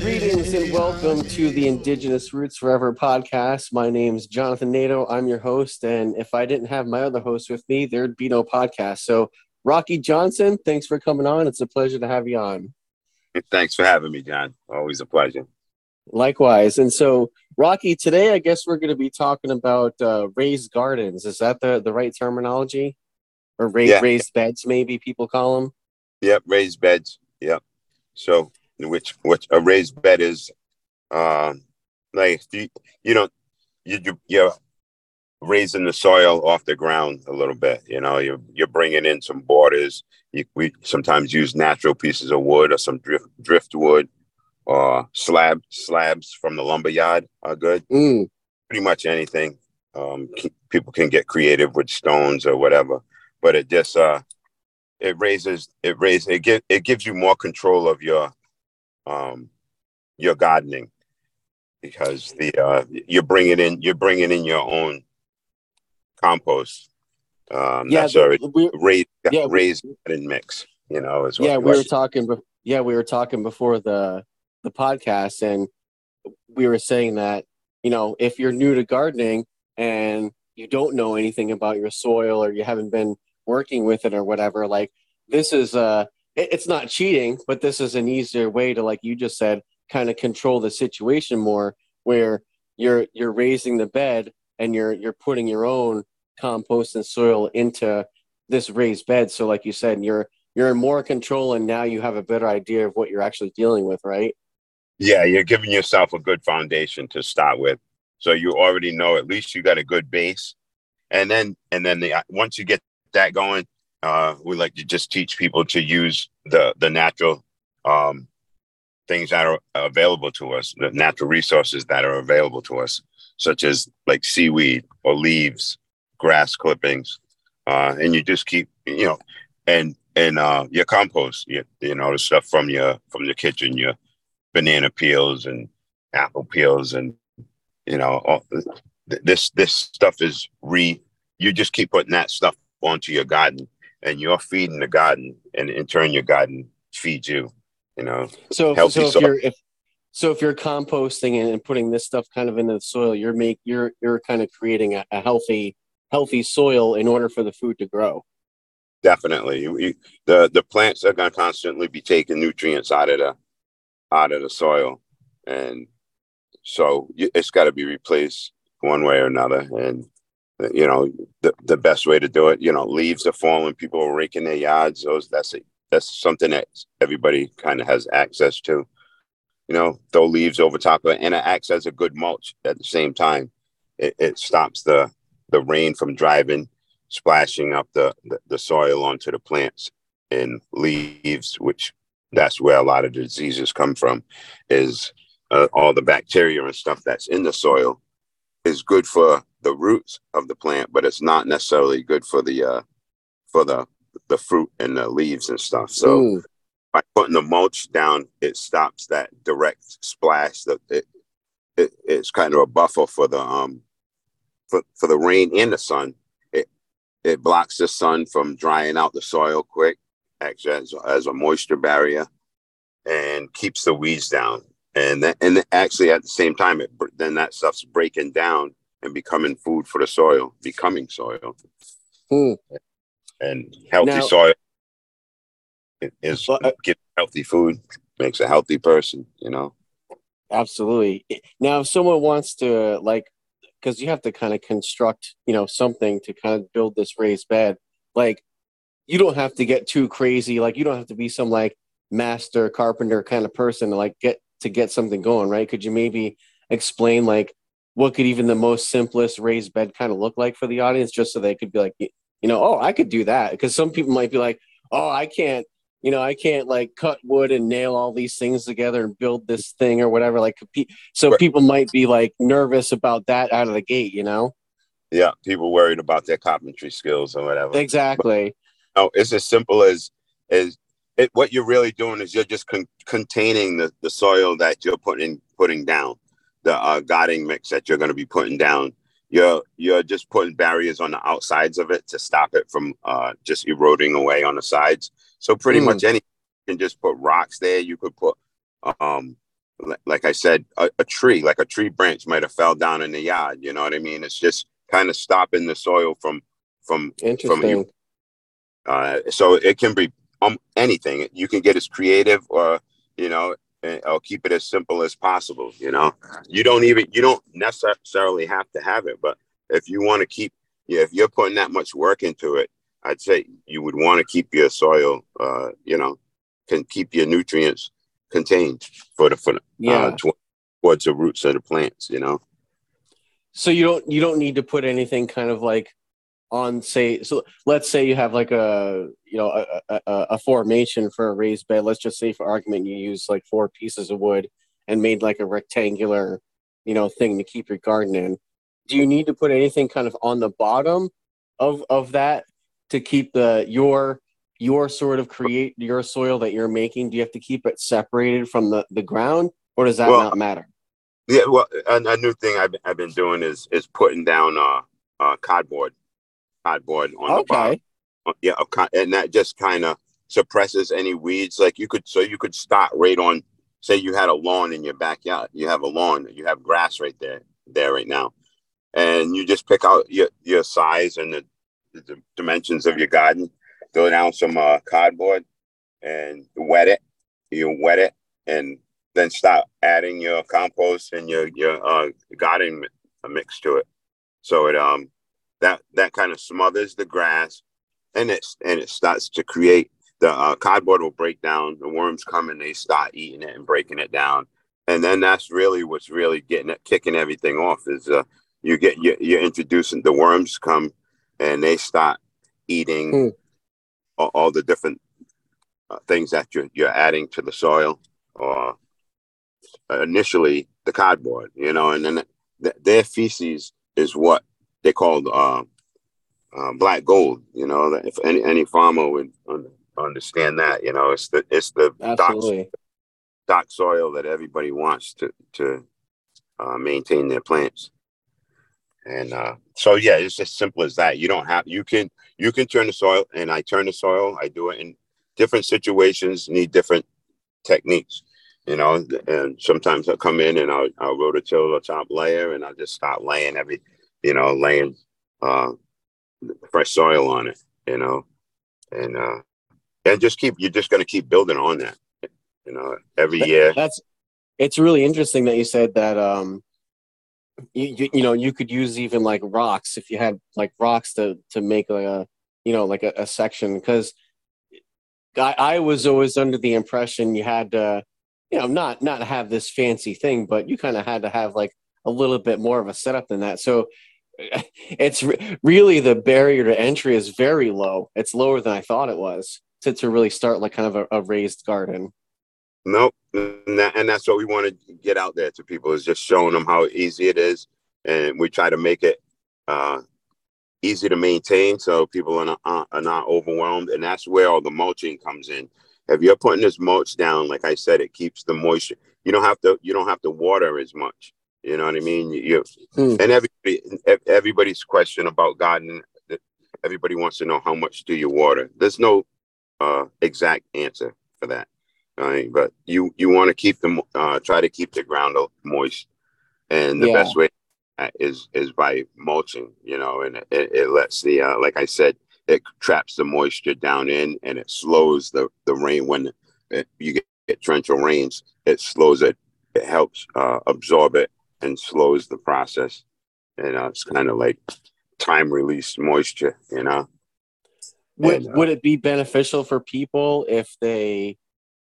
Greetings and welcome to the Indigenous Roots Forever podcast. My name's Jonathan Nato. I'm your host, and if I didn't have my other host with me, there'd be no podcast. So, Rocky Johnson, thanks for coming on. It's a pleasure to have you on. Thanks for having me, John. Always a pleasure. Likewise. And so, Rocky, today I guess we're going to be talking about uh, raised gardens. Is that the, the right terminology? Or ra- Yeah. raised beds, maybe people call them? Yep, raised beds. Yep. So, which which a raised bed is, um, like you you don't you you you're raising the soil off the ground a little bit. You know, you're you're bringing in some borders. You, we sometimes use natural pieces of wood or some drift driftwood or slab slabs from the lumber yard are good. Mm, pretty much anything. Um, c- people can get creative with stones or whatever, but it just uh, it raises it raises it give it gives you more control of your um your gardening because the uh you're bringing in you're bringing in your own compost. Um, yeah, that's the- already we, raised yeah, we- raised and mix. You know, is what yeah we were talking yeah we were talking before the the podcast and we were saying that you know if you're new to gardening and you don't know anything about your soil or you haven't been working with it or whatever like this is uh it- it's not cheating but this is an easier way to like you just said kind of control the situation more where you're you're raising the bed and you're you're putting your own compost and soil into this raised bed so like you said you're you're in more control and now you have a better idea of what you're actually dealing with right Yeah, you're giving yourself a good foundation to start with. So you already know at least you got a good base. And then and then the once you get that going, uh, we like to just teach people to use the the natural um, things that are available to us, the natural resources that are available to us, such as like seaweed or leaves, grass clippings, uh, and you just keep you know, and and uh, your compost, you, you know, the stuff from your from the kitchen, your banana peels and apple peels and you know all, th- this this stuff is re you just keep putting that stuff onto your garden and you're feeding the garden and in turn your garden feeds you you know so so if soil. you're if so if you're composting and, putting this stuff kind of into the soil you're make you're you're kind of creating a, a healthy healthy soil in order for the food to grow. Definitely. You- you- the the plants are going to constantly be taking nutrients out of the out of the soil. And so it's got to be replaced one way or another. And uh, you know the, the best way to do it you know leaves are falling people are raking their yards. Those that's it that's something that everybody kind of has access to you know throw leaves over top of it and it acts as a good mulch at the same time. It, it stops the the rain from driving splashing up the, the the soil onto the plants and leaves which that's where a lot of diseases come from is uh, all the bacteria and stuff that's in the soil is good for the roots of the plant but it's not necessarily good for the uh for the the fruit and the leaves and stuff. So Mm, by putting the mulch down it stops that direct splash that it, it it's kind of a buffer for the um for, for the rain and the sun. It it blocks the sun from drying out the soil quick acts as, as a moisture barrier and keeps the weeds down. And that, and actually at the same time it then that stuff's breaking down and becoming food for the soil becoming soil. Mm. and healthy Now- soil is Well, uh, gives healthy food makes a healthy person you know Absolutely. Now, if someone wants to like, because you have to kind of construct, you know, something to kind of build this raised bed. Like, you don't have to get too crazy. Like, you don't have to be some like master carpenter kind of person to like get to get something going, right? Could you maybe explain like what could even the most simplest raised bed kind of look like for the audience, just so they could be like, you know, oh, I could do that. Because some people might be like, oh, I can't you know, I can't like cut wood and nail all these things together and build this thing or whatever. Like, so Right. people might be like nervous about that out of the gate, you know? yeah people worried about their carpentry skills or whatever Exactly. no it's as simple as as it, what you're really doing is you're just con- containing the, the soil that you're putting putting down, the uh, gardening mix that you're going to be putting down. You're you're just putting barriers on the outsides of it to stop it from uh, just eroding away on the sides. So pretty Mm. much any you can just put rocks there. You could put, um, like I said, a, a tree, like a tree branch might have fell down in the yard. You know what I mean? It's just kind of stopping the soil from from Interesting. uh, so it can be um anything. You can get as creative or you know, eh, or keep it as simple as possible. You know, you don't even you don't necessarily have to have it, but if you want to keep, yeah, if you're putting that much work into it, I'd say you would want to keep your soil, uh, you know, can keep your nutrients contained for the for the, Yeah. uh, towards the roots of the plants. You know, So you don't you don't need to put anything kind of like on say so let's say you have like a you know a, a, a- formation for a raised bed. Let's just say for argument you use like four pieces of wood and made like a rectangular you know thing to keep your garden in. Do you need to put anything kind of on the bottom of of that to keep the your your sort of create your soil that you're making do you have to keep it separated from the the ground or does that Well, not matter? yeah. Well, a, a new thing I've I've been doing is is putting down uh, uh cardboard, cardboard on the bottom. okay Uh, yeah and that just kind of suppresses any weeds. Like you could so you could start right on say you had a lawn in your backyard you have a lawn you have grass right there there right now. And you just pick out your your size and the, the dimensions of your garden throw down some uh, cardboard and wet it you wet it and then start adding your compost and your your uh, garden mix to it. So it um that that kind of smothers the grass and it's and it starts to create the uh, cardboard will break down the worms come and they start eating it and breaking it down and then that's really what's really getting it kicking everything off is uh you get you, you're introducing the worms come and they start eating Hmm. all, all the different uh, things that you're you're adding to the soil or initially the cardboard you know and then th- their feces is what they call uh, uh, black gold. You know, if any any farmer would un- understand that, you know, it's the it's the dock, absolutely dock soil that everybody wants to to uh, maintain their plants. And uh, so, yeah, it's as simple as that. You don't have you can you can turn the soil, and I turn the soil. I do it in different situations. Need different techniques. You know, and sometimes I'll come in and I'll, I'll rototill the top layer and I'll just start laying every, you know, laying uh, fresh soil on it, you know, and uh, and just keep you're just going to keep building on that, you know, every year. That's it's really interesting that you said that um you, you you know you could use even like rocks if you had like rocks to to make like a you know like a, a section because I, I was always under the impression you had to you know not not have this fancy thing but you kind of had to have like a little bit more of a setup than that so it's re- really the barrier to entry is very low it's lower than i thought it was to, to really start like kind of a, a raised garden Nope, and, that, and that's what we want to get out there to people is just showing them how easy it is, and we try to make it uh, easy to maintain so people are not, are not overwhelmed, and that's where all the mulching comes in. If you're putting this mulch down, like I said, it keeps the moisture. You don't have to you don't have to water as much. You know what I mean? You, Hmm. and everybody everybody's question about gardening. Everybody wants to know how much do you water. There's no uh, exact answer for that. Right, but you you want to keep them uh, try to keep the ground moist, and the Yeah. best way is is by mulching. You know, and it, it lets the uh, like I said, it traps the moisture down in, and it slows the the rain when it, you get, get torrential rains. It slows it. It helps uh, absorb it and slows the process. And uh, it's kind of like time released moisture. You know. Would And, uh, would it be beneficial for people if they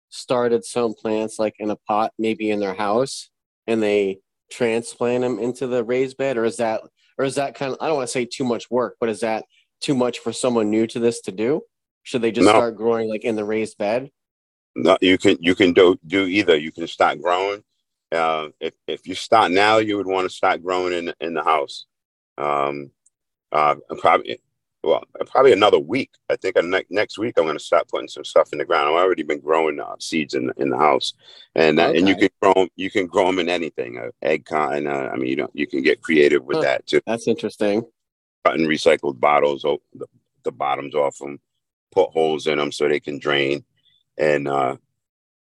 started some plants like in a pot, maybe in their house, and they transplant them into the raised bed, or is that or is that kind of I don't want to say too much work, but is that too much for someone new to this to do? Should they just No. start growing like in the raised bed? No, you can you can do do either. You can start growing. Uh, if if you start now, you would want to start growing in in the house. Um, uh, probably well, probably another week. I think ne- next week I'm going to start putting some stuff in the ground. I've already been growing uh, seeds in the, in the house, and uh, and you Okay. can grow 'em- you can grow them in anything. Uh, egg con. Uh, I mean, you know, you can get creative with Huh. that too. That's interesting. Cutting recycled bottles, oh, the, the bottoms off them, put holes in them so they can drain, and uh,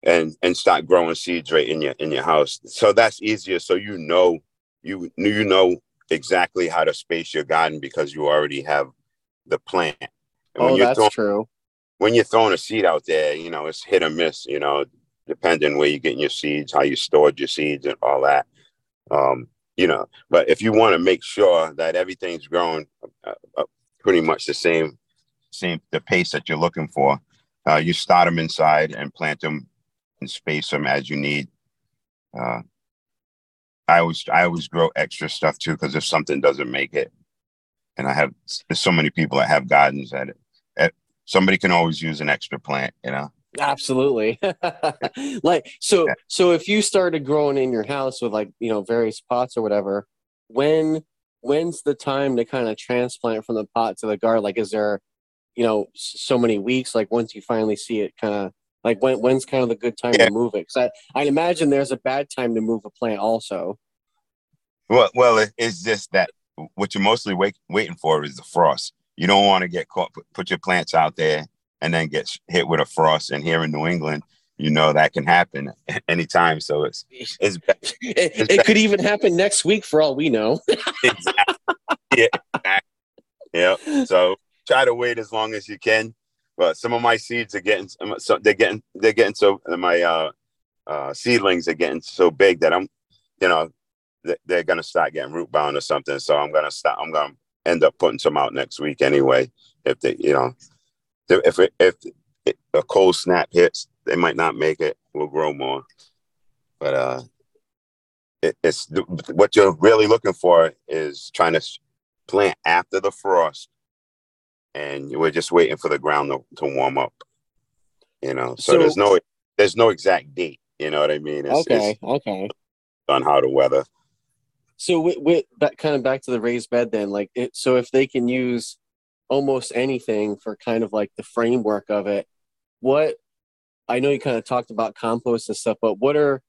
and and start growing seeds right in your in your house. So that's easier. So you know you you know exactly how to space your garden because you already have the plant. And Oh, that's throwing, true. when you're throwing a seed out there, you know it's hit or miss. You know, depending where you're getting your seeds, how you stored your seeds, and all that. Um, you know, but if you want to make sure that everything's growing uh, uh, pretty much the same, same the pace that you're looking for, uh, you start them inside and plant them and space them as you need. Uh, I always I always grow extra stuff too because if something doesn't make it, and I have there's so many people that have gardens that it, somebody can always use an extra plant, you know. Absolutely. like so Yeah. so if you started growing in your house with like, you know, various pots or whatever, when when's the time to kind of transplant from the pot to the garden? Like is there, you know, so many weeks like once you finally see it kind of like when when's kind of the good time Yeah. to move it? Cuz I I'd imagine there's a bad time to move a plant also. Well, well, it, it's just that what you're mostly wait, waiting for is the frost. You don't want to get caught. Put, put your plants out there and then get hit with a frost. And here in New England, you know that can happen anytime. So it's it's best. It, it could even happen next week for all we know. exactly. yeah, exactly. yeah. So try to wait as long as you can. But some of my seeds are getting so they're getting they're getting so my uh, uh, seedlings are getting so big that I'm, you know, they- they're gonna start getting root bound or something. So I'm gonna start. I'm gonna end up putting some out next week anyway. If they, you know, if if, if a cold snap hits, they might not make it. We'll grow more. But uh, it, it's what you're really looking for is trying to plant after the frost, and we're just waiting for the ground to, to warm up. You know, so, So- there's no there's no exact date. You know what I mean? It's, okay, it's okay. on how the weather. So with, with that kind of back to the raised bed then, like it, so if they can use almost anything for kind of like the framework of it, what I know you kind of talked about compost and stuff, but what are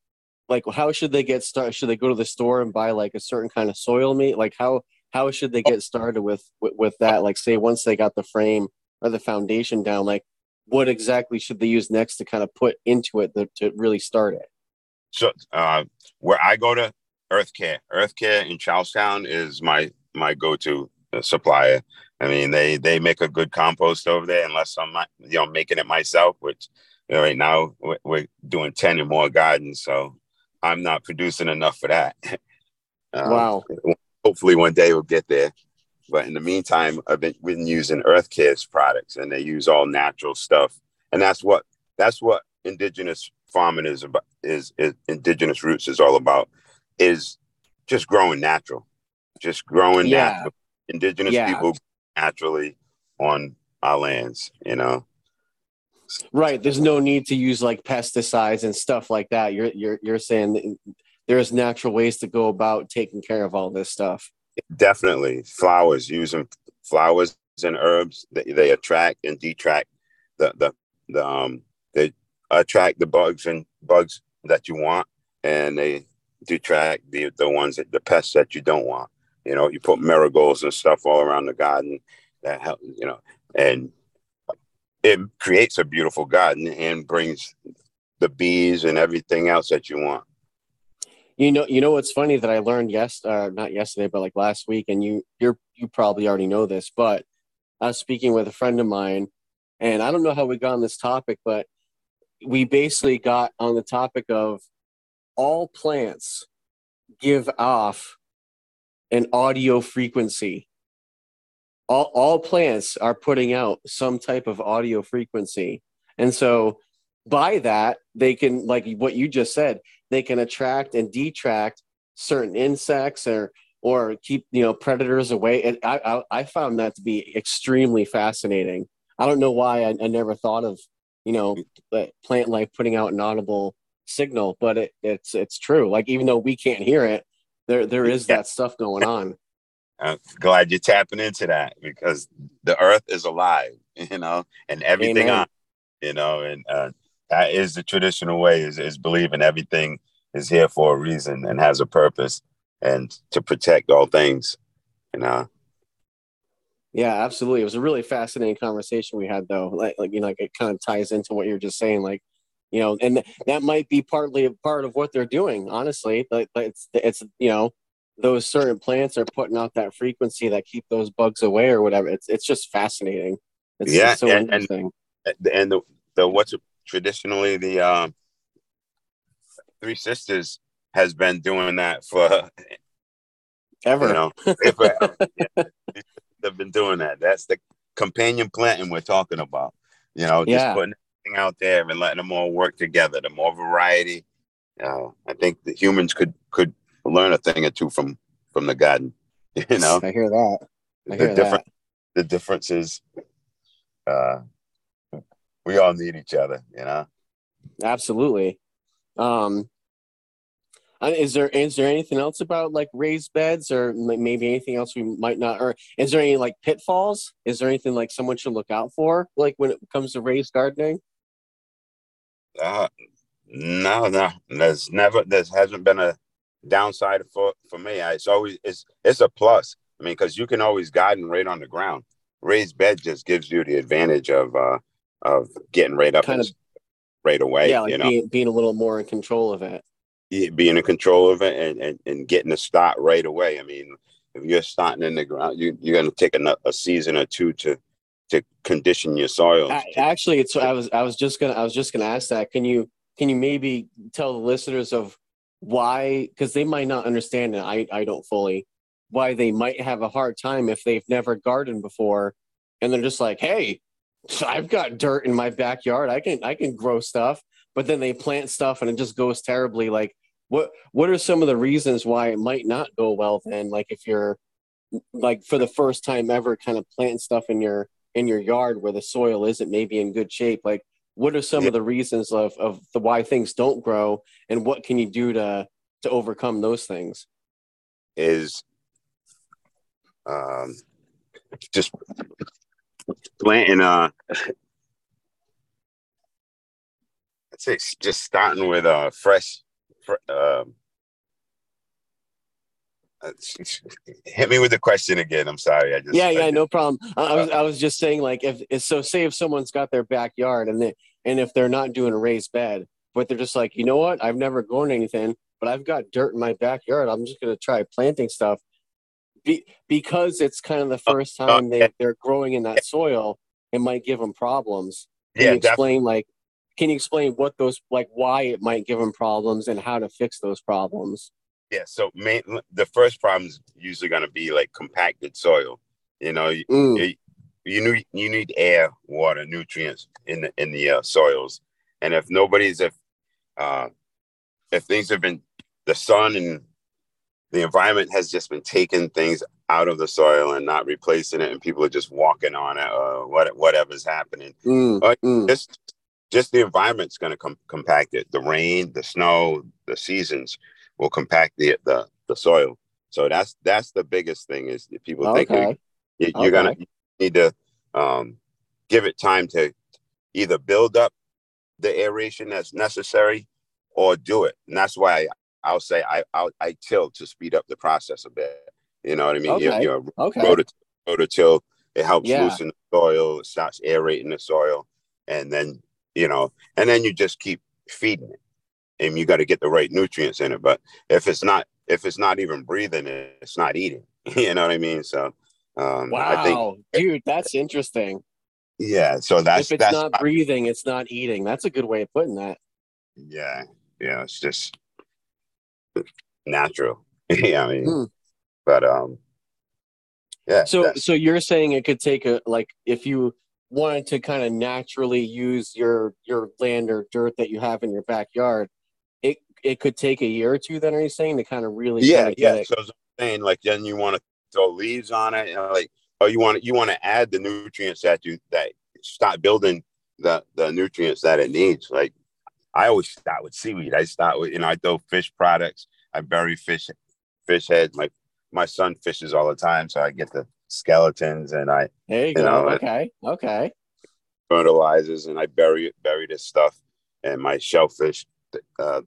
like how should they get started? Should they go to the store and buy like a certain kind of soil meat? Like how how should they get started with with, with that? Like say once they got the frame or the foundation down, like what exactly should they use next to kind of put into it to, to really start it? So uh, where I go to Earth Care, Earth Care in Charlestown is my my go to supplier. I mean, they they make a good compost over there. Unless I'm not, you know, making it myself, which you know, right now we're, we're doing ten or more gardens, so I'm not producing enough for that. Um, Wow. Hopefully, one day we'll get there. But in the meantime, I've been, been using Earth Care's products, and they use all natural stuff, and that's what that's what indigenous farming is about. Is, is indigenous roots is all about is just growing natural, just growing Yeah. natural. Indigenous Yeah. people naturally on our lands, you know. Right. There's no need to use like pesticides and stuff like that. You're you're you're saying that there's natural ways to go about taking care of all this stuff. Definitely flowers, using flowers and herbs that they attract and detract the the the um they attract the bugs and bugs that you want, and they detract the the ones that the pests that you don't want. You know, you put marigolds and stuff all around the garden that help. You know, and it creates a beautiful garden and brings the bees and everything else that you want. You know, you know what's funny that I learned yes, uh, not yesterday, but like last week, and you you're you probably already know this, but I was speaking with a friend of mine, and I don't know how we got on this topic, but we basically got on the topic of all plants give off an audio frequency. All, all plants are putting out some type of audio frequency. And so by that, they can, like what you just said, they can attract and detract certain insects or or keep you know predators away. And I I, I found that to be extremely fascinating. I don't know why I, I never thought of you know plant life putting out an audible signal, but it, it's it's true. Like even though we can't hear it, there there is that stuff going on. I'm glad you're tapping into that because the earth is alive, you know, and everything Amen. on, you know, and uh, that is the traditional way is, is believing everything is here for a reason and has a purpose and to protect all things, you know. Yeah, absolutely. It was a really fascinating conversation we had, though. Like, like you know, like it kind of ties into what you're just saying, like, you know, and that might be partly a part of what they're doing. Honestly, it's it's you know, those certain plants are putting out that frequency that keep those bugs away or whatever. It's it's just fascinating. It's, Yeah, so and- and- interesting. And the, the what's traditionally the um, Three Sisters has been doing that for Ever. you know if yeah, they've been doing that that's the companion planting we're talking about you know just Yeah. putting everything out there and letting them all work together the more variety uh, i think the humans could could learn a thing or two from from the garden you know I hear that. I the hear different that. the differences. uh we all need each other you know Absolutely. Um, is there is there anything else about like raised beds or maybe anything else we might not or is there any like pitfalls? Is there anything like someone should look out for like when it comes to raised gardening? uh no no there's never there hasn't been a downside for for me I, it's always it's it's a plus i mean because you can always garden right on the ground raised bed just gives you the advantage of uh of getting right up Kind and right away yeah, like you know being being a little more in control of it. be- being in control of it and, and and getting a start right away i mean if you're starting in the ground you, you're going to take a, a season or two to to condition your soil Actually, it's I was I was just gonna I was just gonna ask that. Can you can you maybe tell the listeners of why because they might not understand it. I I don't fully why they might have a hard time if they've never gardened before, and they're just like, hey, I've got dirt in my backyard. I can I can grow stuff, but then they plant stuff and it just goes terribly. Like what what are some of the reasons why it might not go well then? Like if you're like for the first time ever kind of planting stuff in your in your yard where the soil isn't maybe in good shape like what are some Yeah. of the reasons of of the why things don't grow and what can you do to to overcome those things is um just planting uh I'd say just starting with uh fresh fr- um uh, hit me with the question again. I'm sorry. I just yeah yeah just- no problem. I, I was i was just saying like if if- so say if someone's got their backyard and they and if they're not doing a raised bed but they're just like you know what? I've never grown anything but i've got dirt in my backyard. I'm just going to try planting stuff Be, because it's kind of the first oh, time they, they're growing in that soil it might give them problems can yeah, you definitely. explain like can you explain what those like why it might give them problems and how to fix those problems Yeah. So main, the first problem is usually going to be like compacted soil. You know, you, Mm, you you need you need air, water, nutrients in the in the uh, soils, and if nobody's if uh, if things have been the sun and the environment has just been taking things out of the soil and not replacing it, and people are just walking on it or what whatever's happening. mm, Uh, mm. Just just the environment's going to com- compact it. The rain, the snow, the seasons will compact the the the soil. So that's that's the biggest thing is that people think okay you, you're gonna you need to um, give it time to either build up the aeration that's necessary or do it. And that's why I'll say I I'll, I till to speed up the process a bit. You know what I mean? You, Okay. you know, okay rototill it helps Yeah. loosen the soil, it starts aerating the soil, and then you know, and then you just keep feeding it, and you got to get the right nutrients in it. But if it's not if it's not even breathing, it's not eating. you know what I mean? So um, wow I think dude that's interesting yeah. So that's if it's that's not breathing it's not eating that's a good way of putting that yeah yeah. It's just natural. yeah, I mean, Hmm. but um, yeah. so so you're saying it could take a like if you wanted to kind of naturally use your your land or dirt that you have in your backyard it it could take a year or two then are you saying to kind of really yeah, kinda yeah. get it So I'm saying like then you want to throw leaves on it, and like oh you want to you want to add the nutrients that you that start building the the nutrients that it needs. Like I always start with seaweed. I start with you know I throw fish products. I bury fish fish heads. My my son fishes all the time, so I get the skeletons and I There you, You go. know, okay. Okay. fertilizes and I bury it, bury this stuff and my shellfish. Uh,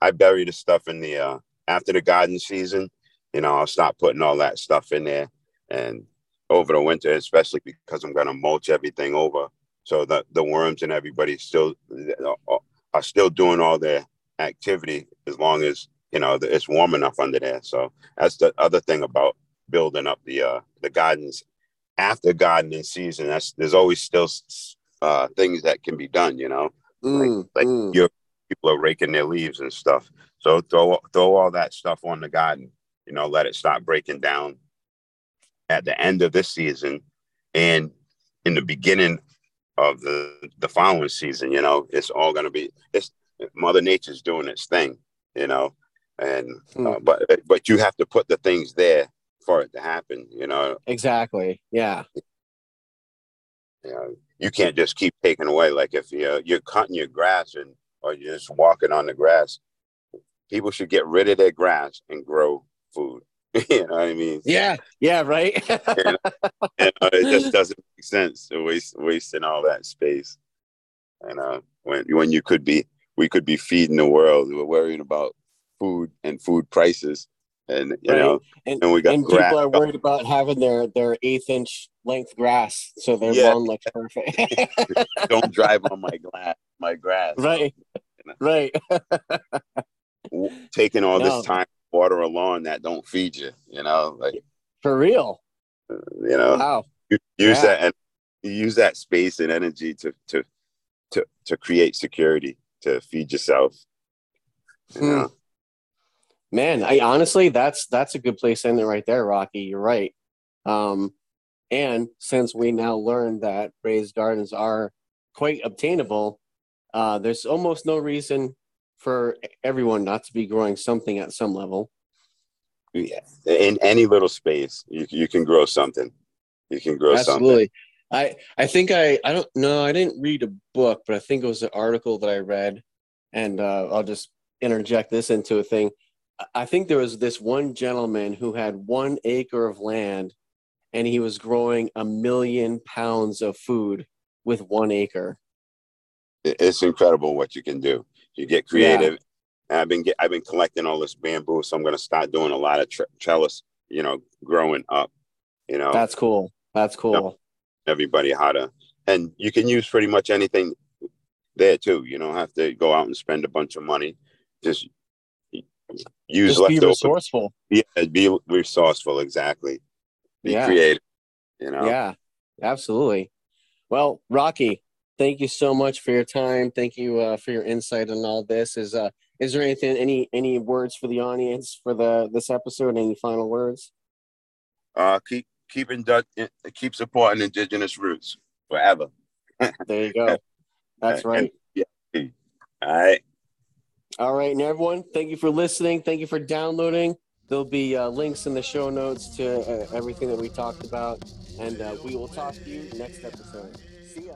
I bury the stuff in the uh, after the garden season. You know, I'll stop putting all that stuff in there, and over the winter, especially because I'm gonna mulch everything over, so that the worms and everybody still uh, are still doing all their activity as long as you know it's warm enough under there. So that's the other thing about building up the uh, the gardens after gardening season. That's there's always still uh, things that can be done. You know, Mm, like mm. your people are raking their leaves and stuff. So throw throw all that stuff on the garden. You know, let it start breaking down at the end of this season and in the beginning of the the following season. You know, it's all going to be it's Mother Nature's doing its thing. You know, and uh, Hmm. but but you have to put the things there for it to happen. You know, Exactly. Yeah. you know you can't just keep taking away like if you're you're cutting your grass and or you're just walking on the grass people should get rid of their grass and grow food you know what i mean Yeah. Yeah. Right. You know, it just doesn't make sense to waste wasting all that space and uh when when you could be we could be feeding the world we're worrying about food and food prices and you Right. know and and we got and people are worried about having their their eighth inch length grass, so their Yeah. lawn looks perfect. don't drive on my glass my grass right. Right. taking all No. this time water a lawn that don't feed you you know like For real. you know Wow. use Yeah. that and use that space and energy to to to to create security to feed yourself you Hmm. know Man, I honestly that's that's a good place to end it right there, Rocky. You're right. Um, and since we now learned that raised gardens are quite obtainable, uh, there's almost no reason for everyone not to be growing something at some level. yeah in any little space you, you can grow something you can grow something Absolutely. I I think I I don't know. I didn't read a book, but I think it was an article that I read, and uh, I'll just interject this into a thing. I think there was this one gentleman who had one acre of land, and he was growing a million pounds of food with one acre. It's incredible what you can do you get creative And i've been get, i've been collecting all this bamboo so i'm going to start doing a lot of tre- trellis you know growing up you know That's cool. That's cool. everybody how to and you can use pretty much anything there too you don't have to go out and spend a bunch of money just use Just be leftover resourceful. yeah be resourceful exactly be Yeah. creative you know Yeah, absolutely. Well, Rocky, thank you so much for your time. Thank you uh, for your insight on all this. Is uh, is there anything, any any words for the audience for the this episode? Any final words? uh keep keep in, keep supporting indigenous roots forever There you go. That's right. all right All right, and everyone, thank you for listening. Thank you for downloading. There'll be uh, links in the show notes to uh, everything that we talked about, and uh, we will talk to you next episode. See ya.